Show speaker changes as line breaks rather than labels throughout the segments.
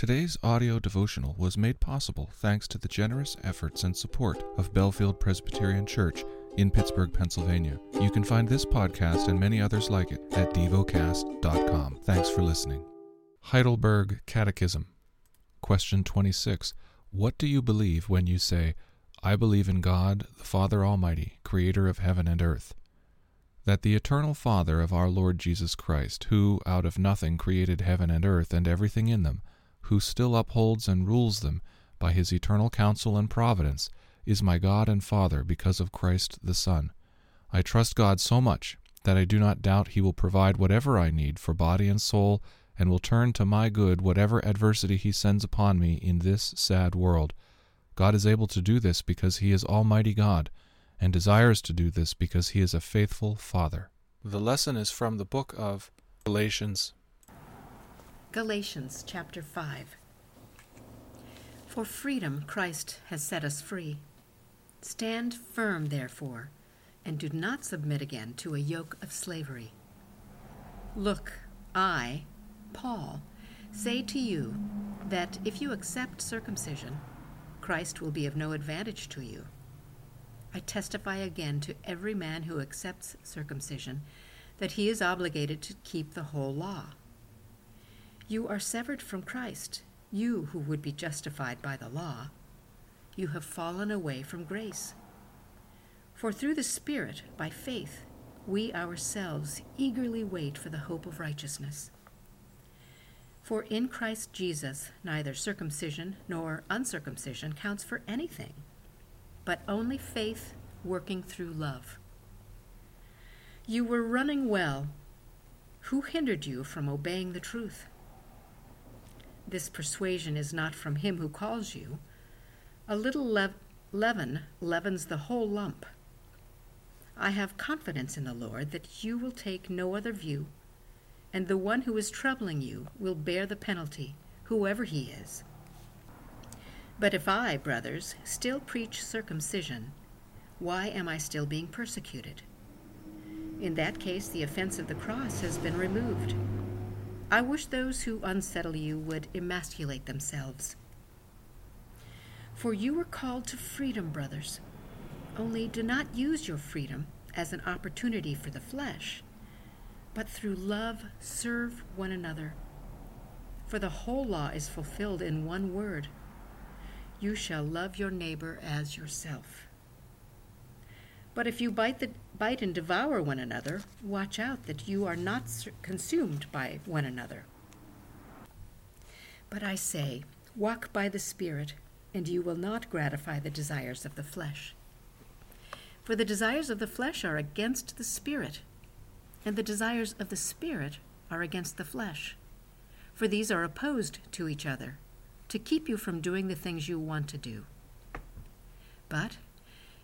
Today's audio devotional was made possible thanks to the generous efforts and support of Bellefield Presbyterian Church in Pittsburgh, Pennsylvania. You can find this podcast and many others like it at devocast.com. Thanks for listening. Heidelberg Catechism. Question 26. What do you believe when you say, I believe in God, the Father Almighty, creator of heaven and earth? That the eternal Father of our Lord Jesus Christ, who out of nothing created heaven and earth and everything in them, who still upholds and rules them by his eternal counsel and providence, is my God and Father because of Christ the Son. I trust God so much that I do not doubt he will provide whatever I need for body and soul, and will turn to my good whatever adversity he sends upon me in this sad world. God is able to do this because he is Almighty God, and desires to do this because he is a faithful Father. The lesson is from the book of Galatians.
Galatians chapter 5 For freedom Christ has set us free. Stand firm, therefore, and do not submit again to a yoke of slavery. Look, I, Paul, say to you that if you accept circumcision, Christ will be of no advantage to you. I testify again to every man who accepts circumcision that he is obligated to keep the whole law. You are severed from Christ, you who would be justified by the law. You have fallen away from grace. For through the Spirit, by faith, we ourselves eagerly wait for the hope of righteousness. For in Christ Jesus neither circumcision nor uncircumcision counts for anything, but only faith working through love. You were running well. Who hindered you from obeying the truth? This persuasion is not from him who calls you. A little lev- leaven leavens the whole lump. I have confidence in the Lord that you will take no other view, and the one who is troubling you will bear the penalty, whoever he is. But if I, brothers, still preach circumcision, why am I still being persecuted? In that case, the offense of the cross has been removed. I wish those who unsettle you would emasculate themselves. For you were called to freedom, brothers. Only do not use your freedom as an opportunity for the flesh, but through love serve one another. For the whole law is fulfilled in one word you shall love your neighbor as yourself. But if you bite, the, bite and devour one another, watch out that you are not consumed by one another. But I say, walk by the Spirit, and you will not gratify the desires of the flesh. For the desires of the flesh are against the Spirit, and the desires of the Spirit are against the flesh. For these are opposed to each other, to keep you from doing the things you want to do. But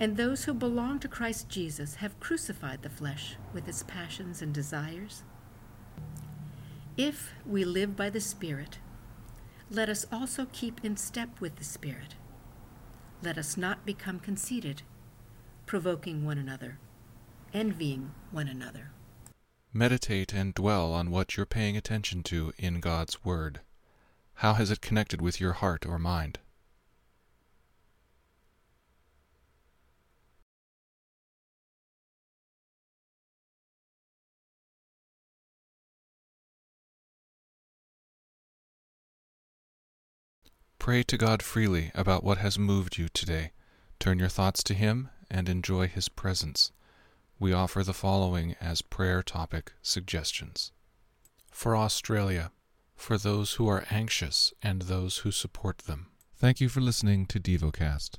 And those who belong to Christ Jesus have crucified the flesh with its passions and desires. If we live by the Spirit, let us also keep in step with the Spirit. Let us not become conceited, provoking one another, envying one another.
Meditate and dwell on what you're paying attention to in God's Word. How has it connected with your heart or mind? Pray to God freely about what has moved you today. Turn your thoughts to Him and enjoy His presence. We offer the following as prayer topic suggestions For Australia, for those who are anxious and those who support them. Thank you for listening to DevoCast.